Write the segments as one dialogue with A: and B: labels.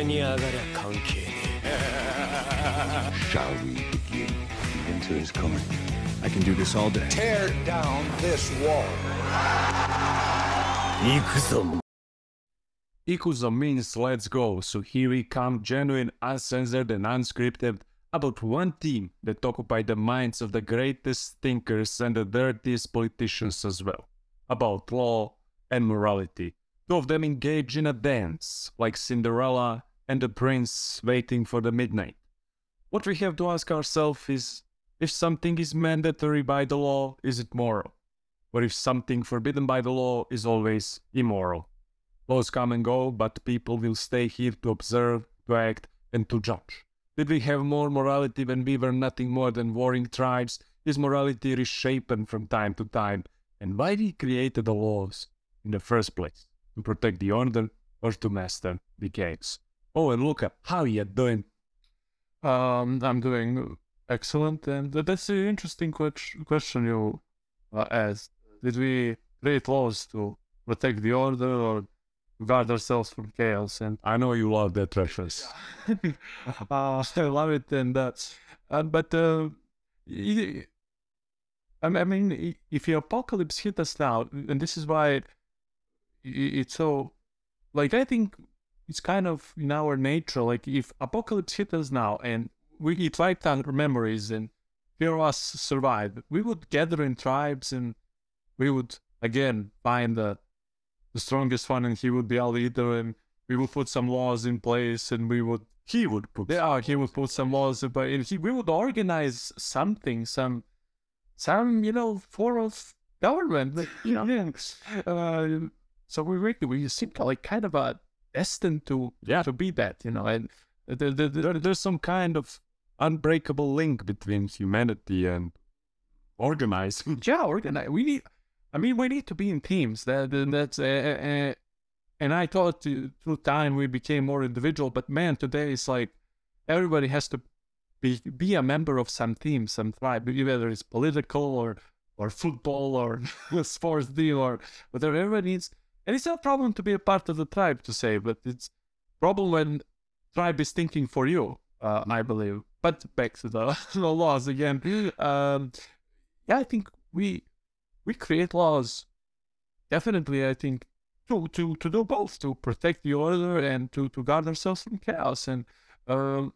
A: 上に上がりゃ関係ね
B: Shall we begin?
C: The winter is coming. I can do this all day.
D: Tear down this wall.
A: え行くぞ
E: Ikuzo means let's go, so here we come, genuine, uncensored, and unscripted, about one team that occupied the minds of the greatest thinkers and the dirtiest politicians as well. About law and morality. Two of them engage in a dance, like Cinderella and the prince waiting for the midnight. What we have to ask ourselves is if something is mandatory by the law, is it moral? Or if something forbidden by the law is always immoral? Laws come and go, but people will stay here to observe, to act, and to judge. Did we have more morality when we were nothing more than warring tribes? Is morality reshapen from time to time? And why we created the laws in the first place? To protect the order or to master the chaos? Oh, and look up how you doing.
F: Um, I'm doing excellent, and that's an interesting que- question you uh, asked. Did we create laws to protect the order or guard ourselves from chaos? And
E: I know you love that reference.
F: uh, I love it, and uh, uh, but uh, I I mean, if the apocalypse hit us now, and this is why it, it's so, like I think it's kind of in our nature. Like if apocalypse hit us now, and we it wiped out our memories, and few of us survived, we would gather in tribes, and we would again find the the strongest one, and he would be our leader, and we would put some laws in place, and we would
E: He would put
F: yeah, he would put some laws, but and he, we would organize something, some, some you know, form of government. like, You know, uh, so we really we seem like kind of a destined to
E: Yeah.
F: to be that, you know, and the, the, the,
E: there, there's some kind of unbreakable link between humanity and organizing.
F: yeah, organize. We need. I mean, we need to be in teams. That that- that's uh, uh, and I thought through time we became more individual. But man, today it's like everybody has to be be a member of some team, some tribe, whether it's political or or football or sports deal or whatever. Everybody needs, and it's not a problem to be a part of the tribe to say, but it's problem when tribe is thinking for you. Uh, I believe. But back to the, the laws again. Um, yeah, I think we we create laws. Definitely, I think to to to do both to protect the order and to to guard ourselves from chaos. And um,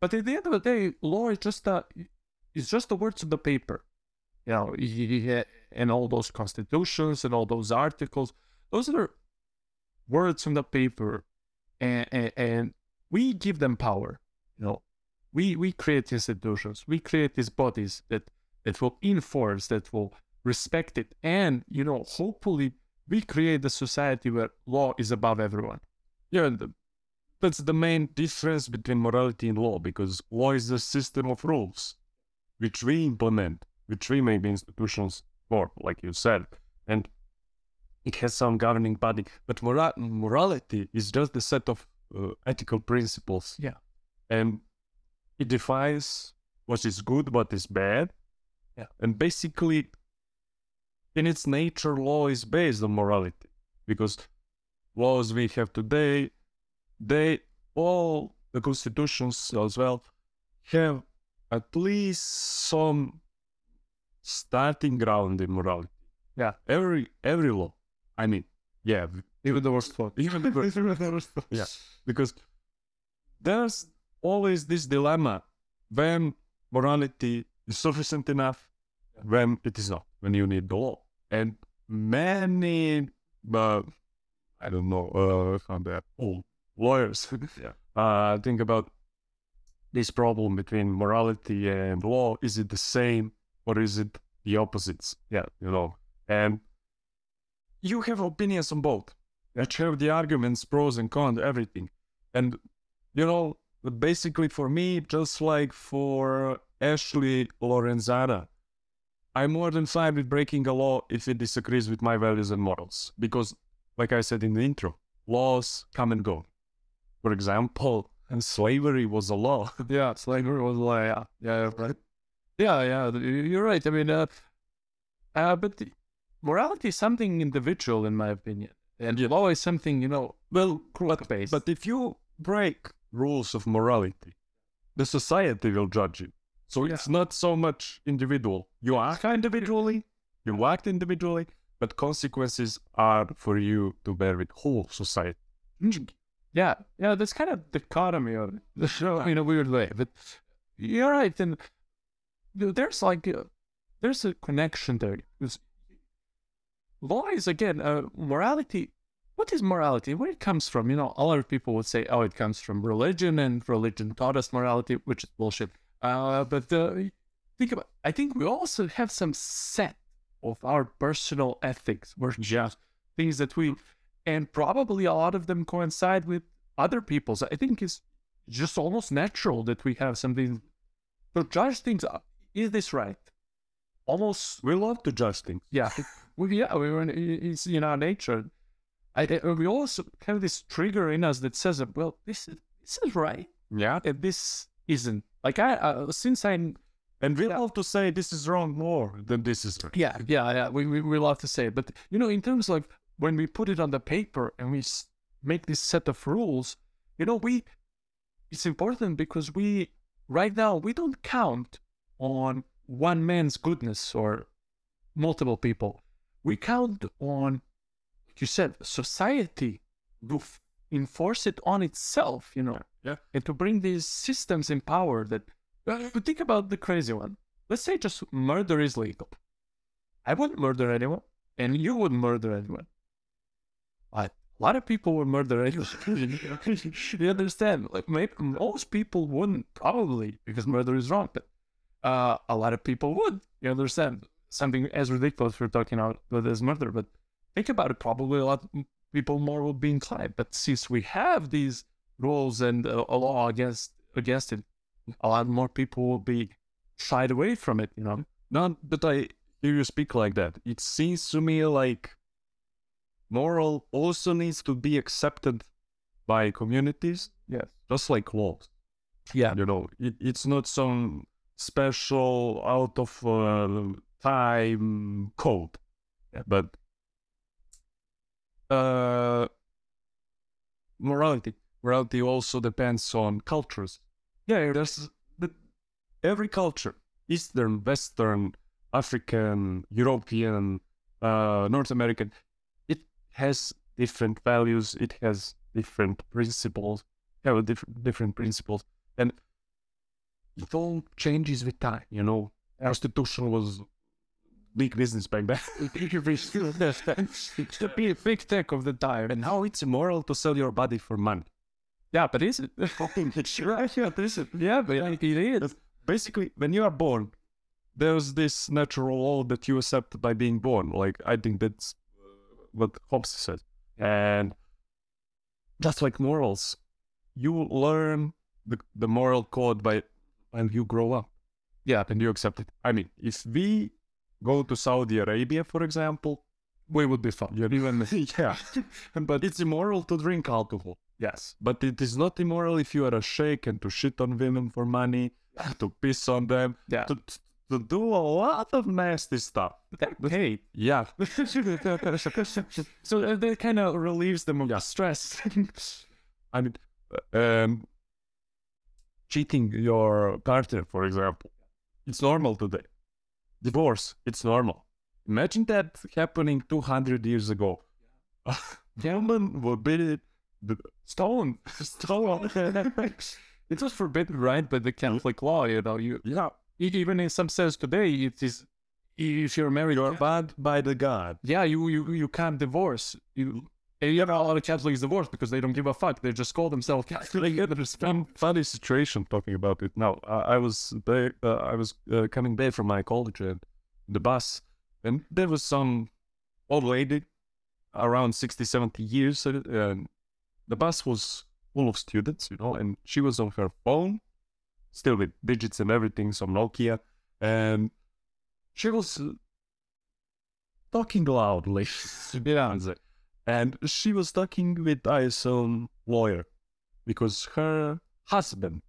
F: but at the end of the day, law is just a it's just the words on the paper. You know, y- y- y- and all those constitutions and all those articles, those are words on the paper, and, and and we give them power. You know, we we create institutions, we create these bodies that that will enforce, that will respect it, and you know, hopefully, we create a society where law is above everyone.
E: Yeah, the- that's the main difference between morality and law, because law is a system of rules, which we implement, which we make institutions for, like you said, and it has some governing body. But mora- morality is just a set of uh, ethical principles,
F: Yeah.
E: and it defines what is good, what is bad,
F: Yeah.
E: and basically, in its nature, law is based on morality, because laws we have today they all the constitutions as well have at least some starting ground in morality.
F: Yeah.
E: Every every law. I mean, yeah,
F: Even the worst one.
E: even the worst. yeah, because there's always this dilemma when morality is sufficient enough, when it is not, when you need the law. And many, uh, I don't know, uh, how that old lawyers
F: Yeah.
E: uh, think about this problem between morality and law. Is it the same or is it the opposites? Yeah, you know, and you have opinions on both. Each have the arguments, pros and cons, everything. And you know, basically for me, just like for Ashley Lorenzana, I'm more than fine with breaking a law if it disagrees with my values and morals. Because, like I said in the intro, laws come and go. For example, and slavery was a law.
F: Yeah, slavery was like, yeah, yeah, right. Yeah, yeah, you're right. I mean, uh, uh, but morality is something individual, in my opinion. And law is something, you know,
E: Well,
F: but, based.
E: but if you break rules of morality, the society will judge you. So it's not so much individual. You act individually, you act individually, but consequences are for you to bear with whole society.
F: Yeah, yeah, that's kind of dichotomy of it. The show in a weird way, but you're right. And there's like a, there's a connection there. Law is again uh, morality. What is morality? Where it comes from? You know, a lot of people would say, "Oh, it comes from religion, and religion taught us morality," which is bullshit. Uh, but uh, think about. I think we also have some set of our personal ethics, virtues, things that we and probably a lot of them coincide with other people's. I think it's just almost natural that we have something to judge things. Is this right? Almost,
E: We love to judge things.
F: yeah, we, yeah. We were in, it's in our nature. I, I- we also have this trigger in us that says, "Well, this is this is right,
E: Yeah.
F: and this isn't." Like I, uh, since I'm.
E: And we love to say this is wrong more than this is right.
F: Yeah, yeah, yeah. We, we we love to say it, but you know, in terms of when we put it on the paper and we make this set of rules, you know, we it's important because we right now we don't count on one man's goodness or multiple people. We count on, like you said, society to enforce it on itself. You know,
E: Yeah.
F: and to bring these systems in power that uh, think about the crazy one let's say just murder is legal i wouldn't murder anyone and you wouldn't murder anyone but a lot of people would murder anyone you understand like maybe most people wouldn't probably because murder is wrong but uh, a lot of people would you understand something as ridiculous we're talking about with as murder but think about it probably a lot of people more will be inclined but since we have these rules and uh, a law against against it a lot more people will be shied away from it you know
E: Not that I hear you speak like that. It seems to me like moral also needs to be accepted by communities,
F: yes
E: just like laws.
F: yeah
E: You know, it, it's not some special out of uh, time code, but uh, morality. Morality also depends on cultures. Yeah, there's the, every culture, Eastern, Western, African, European, uh, North American, it has different values. It has different principles. Have different different principles, and it all changes with time. You know, prostitution was big business back then.
F: it's the big, tech of the time.
E: And now it's immoral to sell your body for money.
F: yeah but is it?
E: Sure, yeah, is
F: yeah but it is.
E: Basically when you are born there's this natural law that you accept by being born. Like i think that's uh, what hobbes said. And just like morals you learn the, the moral code by when you grow up.
F: Yeah
E: and you accept it. I mean if we go to saudi arabia for example
F: we would be fine.
E: Even yeah. But it's immoral to drink alcohol.
F: Yes.
E: But it is not immoral if you are a sheikh and to shit on women for money, to piss on them,
F: Yeah.
E: to, to do a lot of nasty stuff.
F: hey.
E: Yeah.
F: so uh, that kind of relieves them of stress.
E: I mean, uh, um, cheating your partner, for example, it's normal today. Divorce, it's normal. Imagine that happening 200 years ago. A were the
F: stone
E: stone.
F: it was forbidden right by the catholic law you know you
E: yeah.
F: even in some sense today it is if you're married
E: You're banned by the God.
F: yeah you you, you can't divorce you and you have a lot of catholics divorce because they don't give a fuck they just call themselves catholic There's
E: Fun, funny situation talking about it now. I, I was there, uh, I was uh, coming back from my college and the bus, and there was some old lady around 60, 70 years, uh, and the bus was full of students, you know, and she was on her phone, still with digits and everything, some Nokia, and she was uh, talking loudly.
F: yeah
E: And she was talking with I some lawyer because her husband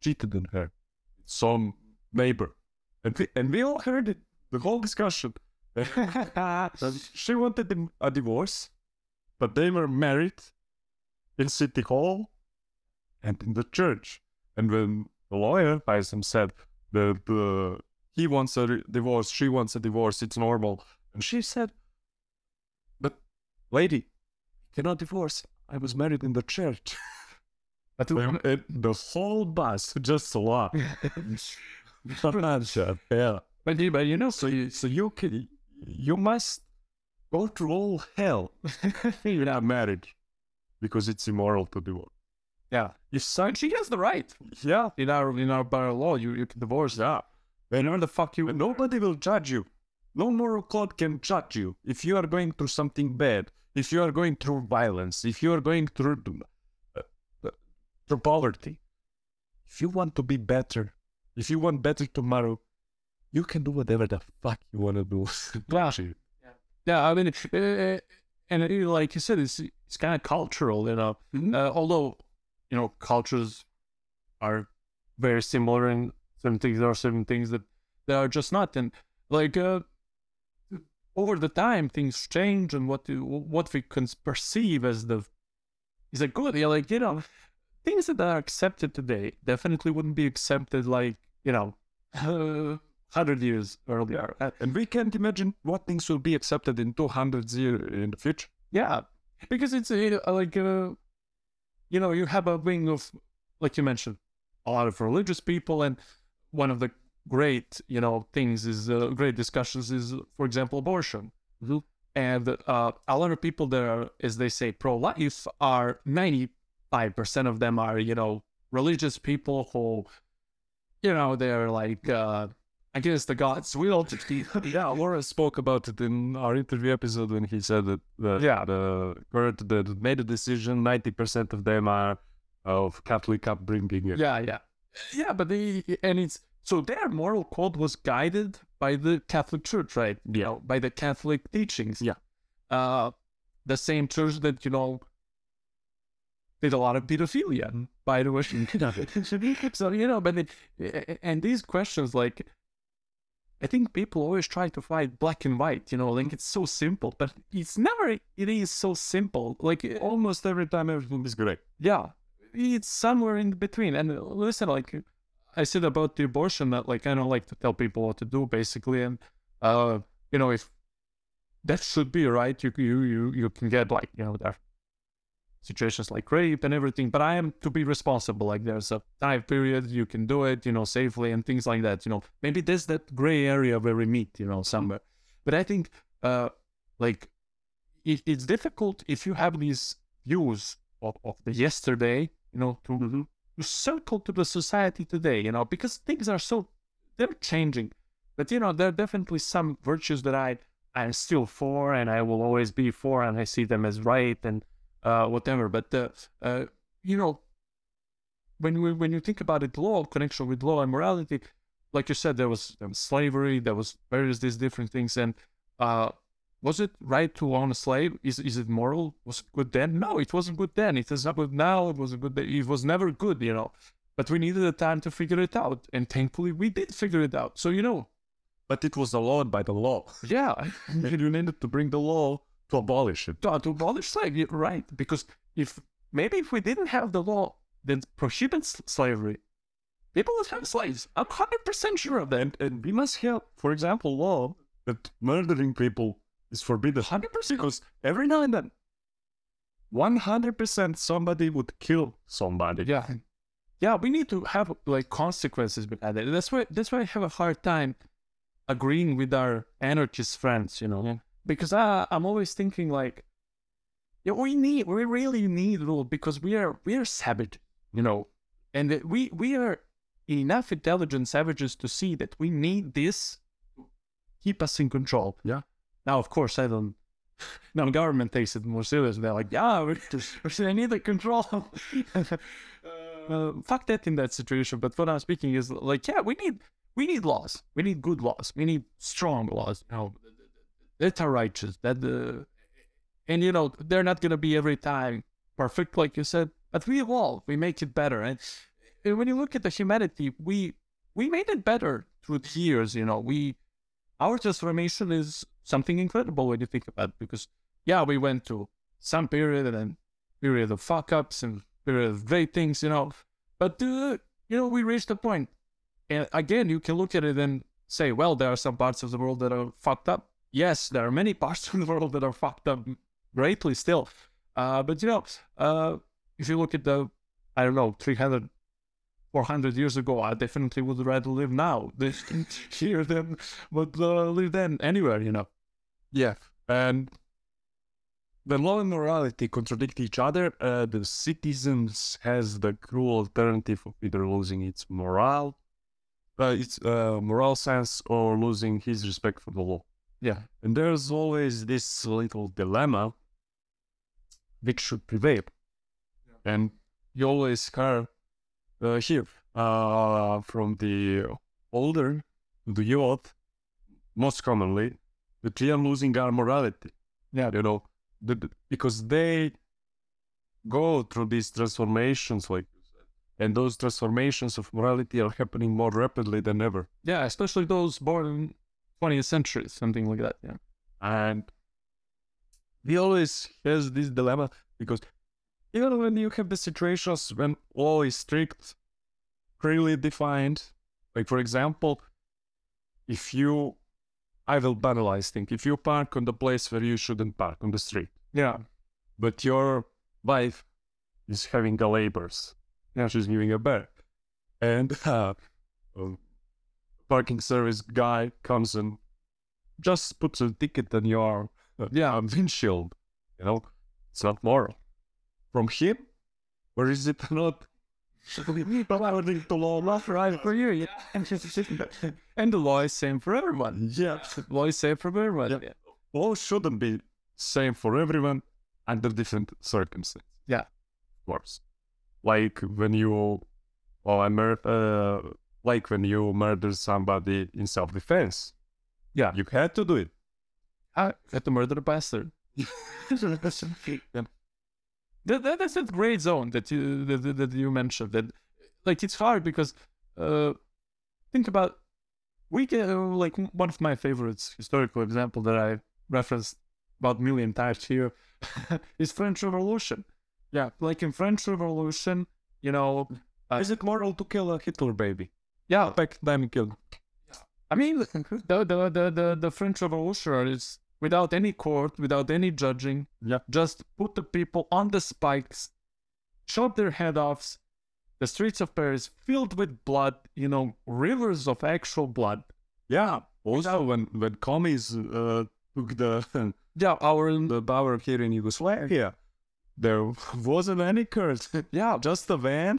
E: cheated on her, some neighbor, and we, and we all heard it, the whole discussion. she wanted a- divorce, but they were married in City Hall and in the church. And when the lawyer Tyson said that uh, he wants a divorce, she wants a divorce, it's normal. And she said, lady, you cannot divorce. I was married in the church.
F: But
E: And it- the whole bus just laughed. Uh, yeah.
F: but, you- but you know,
E: So you, so you can, you must go through all hell you're not married because it's immoral to divorce.
F: yeah,
E: If son,
F: she has the right
E: yeah,
F: in our in our bar law. You you can divorce.
E: yeah, whenever the fuck you, nobody will judge you. No moral code can judge you if you are going through something bad, if you are going through violence, if you are going through uh, uh, through poverty. If you want to be better, if you want better tomorrow, you can do whatever the fuck you want to do.
F: Yeah. Yeah, I mean, uh, and uh, like you said, it's it's kind of cultural, you know.
E: Mhm.
F: Uh, although, you know, cultures are very similar, and certain things there are certain things that they are just not. And like uh, over the time, things change, and what what we can perceive as the is a good, yeah, like you know, things that are accepted today definitely wouldn't be accepted, like you know, hundred years earlier. Uh,
E: And we can't imagine what things will be accepted in 200 years in the future.
F: Yeah, because it's uh, like uh, you know you have a wing of like you mentioned a lot of religious people, and one of the great you know things is uh, great discussions is for example abortion, and uh, a lot of people that are as they say pro-life are ninety five percent of them are you know religious people who you know they're like uh, I guess the God's will
E: Yeah, Laura spoke about it in our interview episode when he said that the,
F: Yeah.
E: the court that made a decision, 90% of them are of Catholic upbringing.
F: Yeah, yeah, yeah. But the and it's so their moral code was guided by the Catholic Church, right? You
E: Yeah.
F: know, by the Catholic teachings.
E: Yeah.
F: Uh, the same church that you know did a lot of pedophilia, by the way. so you know, but it, and these questions, like, I think people always try to fight black and white. You know, like it's so simple, but it's never. It is so simple. Like
E: Almost every time everything is great.
F: yeah it's somewhere in between and listen like i said about the abortion that like i don't like to tell people what to do basically and uh you know if that should be right? You you you, you can get like you know there are situations like rape and everything but i am to be responsible. Like there's a time period you can do it you know safely and things like that you know. Maybe there's that gray area where we meet you know somewhere. But i think uh like it, it's difficult if you have these views of, of the yesterday, you know, to, to circle to the society today, you know, because things are so they're changing. But you know, there are definitely some virtues that I I'm still for and I will always be for and I see them as right and uh whatever. But uh, uh you know when we when you think about it law, connection with law and morality, like you said, there was, there was slavery, there was various these different things and uh was it right to own a slave? Is is it moral? Was it good then? No, it wasn't good then. It is not good now. It wasn't good. Then. It was never good, you know. But we needed the time to figure it out, and thankfully we did figure it out. So you know,
E: But it was allowed by the law.
F: yeah,
E: you needed to bring the law to abolish it.
F: to, to abolish slavery, right? Because if maybe if we didn't have the law that prohibits slavery, people would have slaves. I'm hundred percent sure of that.
E: And, and we must have, for example, law that murdering people is forbidden. 100% because every now and then, 100% somebody would kill somebody.
F: Yeah. Yeah, we need to have like consequences behind it. That's why that's why I have a hard time agreeing with our anarchist friends, you know. Because I I'm always thinking like yeah, we need we really need rule because we are we are savage, you know. And we we are enough intelligent savages to see that we need this to keep us in control.
E: Yeah.
F: Now of course I don't now government takes it more serious. They're like, yeah, we just we need the control. uh, fuck that in that situation. But what I'm speaking is like, yeah, we need we need laws. We need good laws. We need strong laws. You know, that are righteous. That the and you know they're not gonna be every time perfect, like you said. But we evolve. We make it better. And, and when you look at the humanity, we we made it better through the years. You know, we our transformation is something incredible when you think about it. Because yeah, we went to some period and then period of fuck ups and period of great things, you know. But uh, you know, we reached a point, and again, you can look at it and say, well, there are some parts of the world that are fucked up. Yes, there are many parts of the world that are fucked up greatly still. Uh, but you know, uh, if you look at the, I don't know, 300, 400 years ago, I definitely would rather live now this here than would uh, live then anywhere, you know.
E: Yeah, and the law and morality contradict each other. Uh, the citizens has the cruel alternative of either losing its morale, uh, its uh, moral sense, or losing his respect for the law.
F: Yeah.
E: And there's always this little dilemma which should prevail. And you always hear, uh, hear uh, from the older the youth, most commonly, that we are losing our morality.
F: Yeah.
E: You know, the, the- because they go through these transformations, like you said, and those transformations of morality are happening more rapidly than ever.
F: Yeah, especially those born in 20th century, something like that. Yeah.
E: and we always has this dilemma because even when you have the situations when law is strict, clearly defined, like for example, if you, I will banalize things, if you park on the place where you shouldn't park on the street,
F: Yeah.
E: but your wife is having a labors, yeah, she's giving a birth, and uh, a parking service guy comes and just puts a ticket on your uh,
F: Yeah.
E: windshield. You know, it's not moral. From him, or is it not? According the law, not right for you. Yeah.
F: and the law is same for everyone.
E: yeah.
F: The law is same for everyone.
E: Yeah. Law shouldn't be same for everyone under different circumstances.
F: Yeah.
E: Of course. Like when you, well, I mur- uh, like when you murder somebody in self-defense.
F: Yeah.
E: You had to do it.
F: I had to murder a bastard.
E: Yeah.
F: That, that, that's that great zone that you that, that- you mentioned. That like it's hard because uh, think about we get uh, like one of my favorites historical example that I referenced about a million times here is French Revolution. Yeah, like in French Revolution, you know, uh,
E: Is it moral to kill a Hitler baby?
F: yeah,
E: Back then kill.
F: I mean, the the the the, the French Revolutionaries, without any court, without any judging,
E: Yeah.
F: just put the people on the spikes, chop their head offs. The streets of Paris filled with blood, you know, rivers of actual blood.
E: Yeah. Also, when when commies uh, took the
F: Yeah, our
E: the power here in Yugoslavia, there wasn't any curse.
F: yeah,
E: Just a van.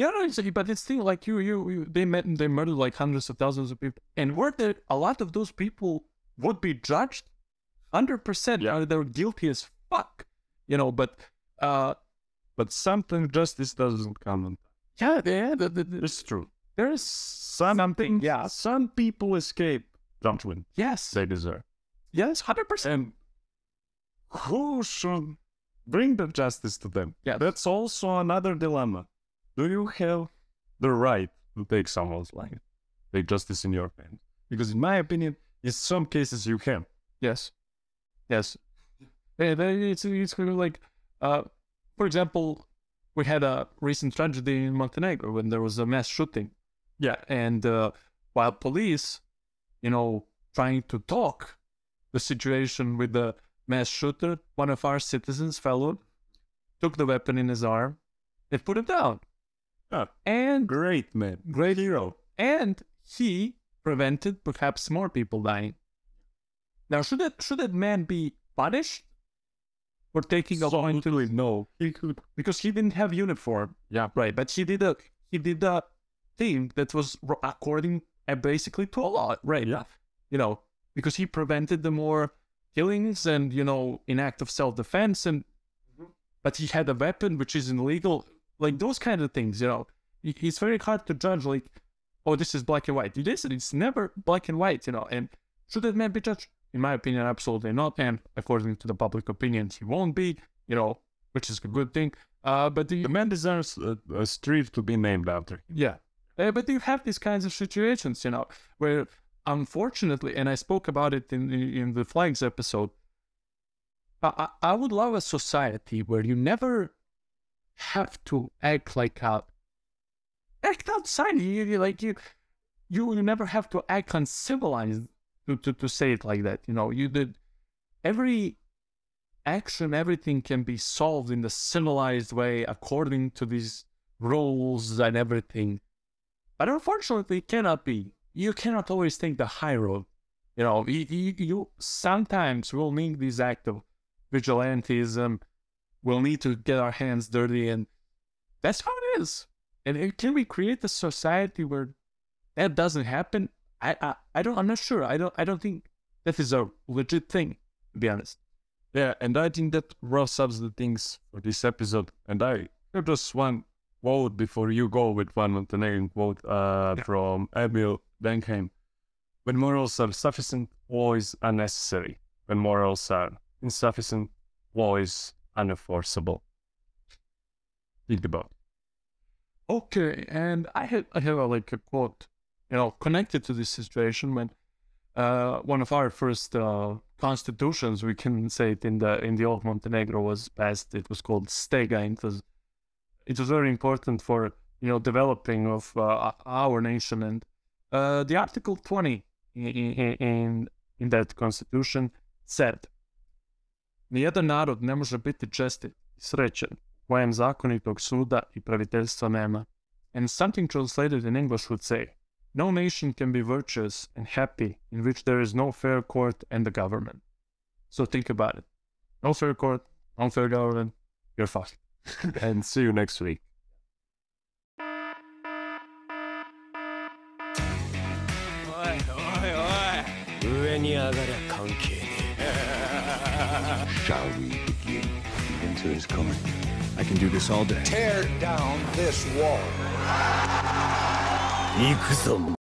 F: yeah, no, it's, but it's still like you, you, you they met, they murdered like hundreds of thousands of people, and were there a lot of those people would be judged, hundred percent,
E: Yeah.
F: yeah, they're guilty as fuck, you know, but uh,
E: But something justice doesn't come. on-
F: yeah, yeah, the, the, the,
E: It's true.
F: there is something, yeah,
E: Some people escape judgment
F: yes,
E: they deserve.
F: yes, hundred percent,
E: And who should bring the justice to them?
F: Yeah.
E: That's also another dilemma. Do you have the right to take someone's life? Take justice in your hands? Because in my opinion, in some cases you can.
F: yes, yes, there- it's it's kind of like, uh, for example, we had a recent tragedy in Montenegro when there was a mass shooting.
E: Yeah.
F: and uh, while police, you know, trying to talk the situation with the mass shooter, one of our citizens followed, took the weapon in his arm, and put it down.
E: Yeah.
F: And
E: Great man.
F: great hero. And he prevented perhaps more people dying. Now, should that should that man be punished for taking a point to
E: no. He could.
F: because he didn't have uniform?
E: Yeah.
F: Right, but he did a he did a thing that was according uh, basically to a law, right?
E: Yeah.
F: You know, because he prevented the more killings and you know in act of self defense, and but he had a weapon which is illegal, like those kind of things. You know, it's very hard to judge. Like, oh, this is black and white. It is. It's never black and white. You know, and should that man be judged? In my opinion, absolutely not. And according to the public opinion, he won't be. You know, which is a good thing. Uh, but the,
E: The man deserves a, a street to be named after him.
F: yeah. Uh, but you have these kinds of situations, you know, where unfortunately, and I spoke about it in in, the flags episode, I, I I would love a society where you never have to act like a act outside. You, you like you, you you never have to act uncivilized to, to, to say it like that. You know, you did every action, everything can be solved in the civilized way according to these rules and everything. But unfortunately, it cannot be. You cannot always take the high road. You know, you, you, you sometimes will need this act of vigilantism. We'll need to get our hands dirty, and that's how it is. And it, can we create a society where that doesn't happen? I, I, I don't. I'm not sure. I don't. I don't think that is a legit thing. To be honest.
E: Yeah, and I think that wraps up the things for this episode. And I have just one quote before you go with one Montenegrin quote uh,
F: Yeah.
E: from Emil Benheim. When morals are sufficient, law is unnecessary. When morals are insufficient, law is unenforceable. Think about it.
F: Okay, and I have I have a, like a quote, you know, connected to this situation when uh, one of our first uh, constitutions, we can say it in the in the old Montenegro was passed. It was called Stega. It was it was very important for you know developing of uh, our nation and uh, the Article twenty in in in that constitution said. Nijedan narod ne može biti čestit i srećen kojem zakonitog suda i praviteljstva nema. And something translated in English would say, No nation can be virtuous and happy in which there is no fair court and the government. So think about it. No fair court, no fair government, you're fucked.
E: And see you next week.
A: 上に上がりゃ関係ね
C: Shall we begin? The winter is coming. I can do this all day.
D: Tear down this wall.
A: 行くぞ。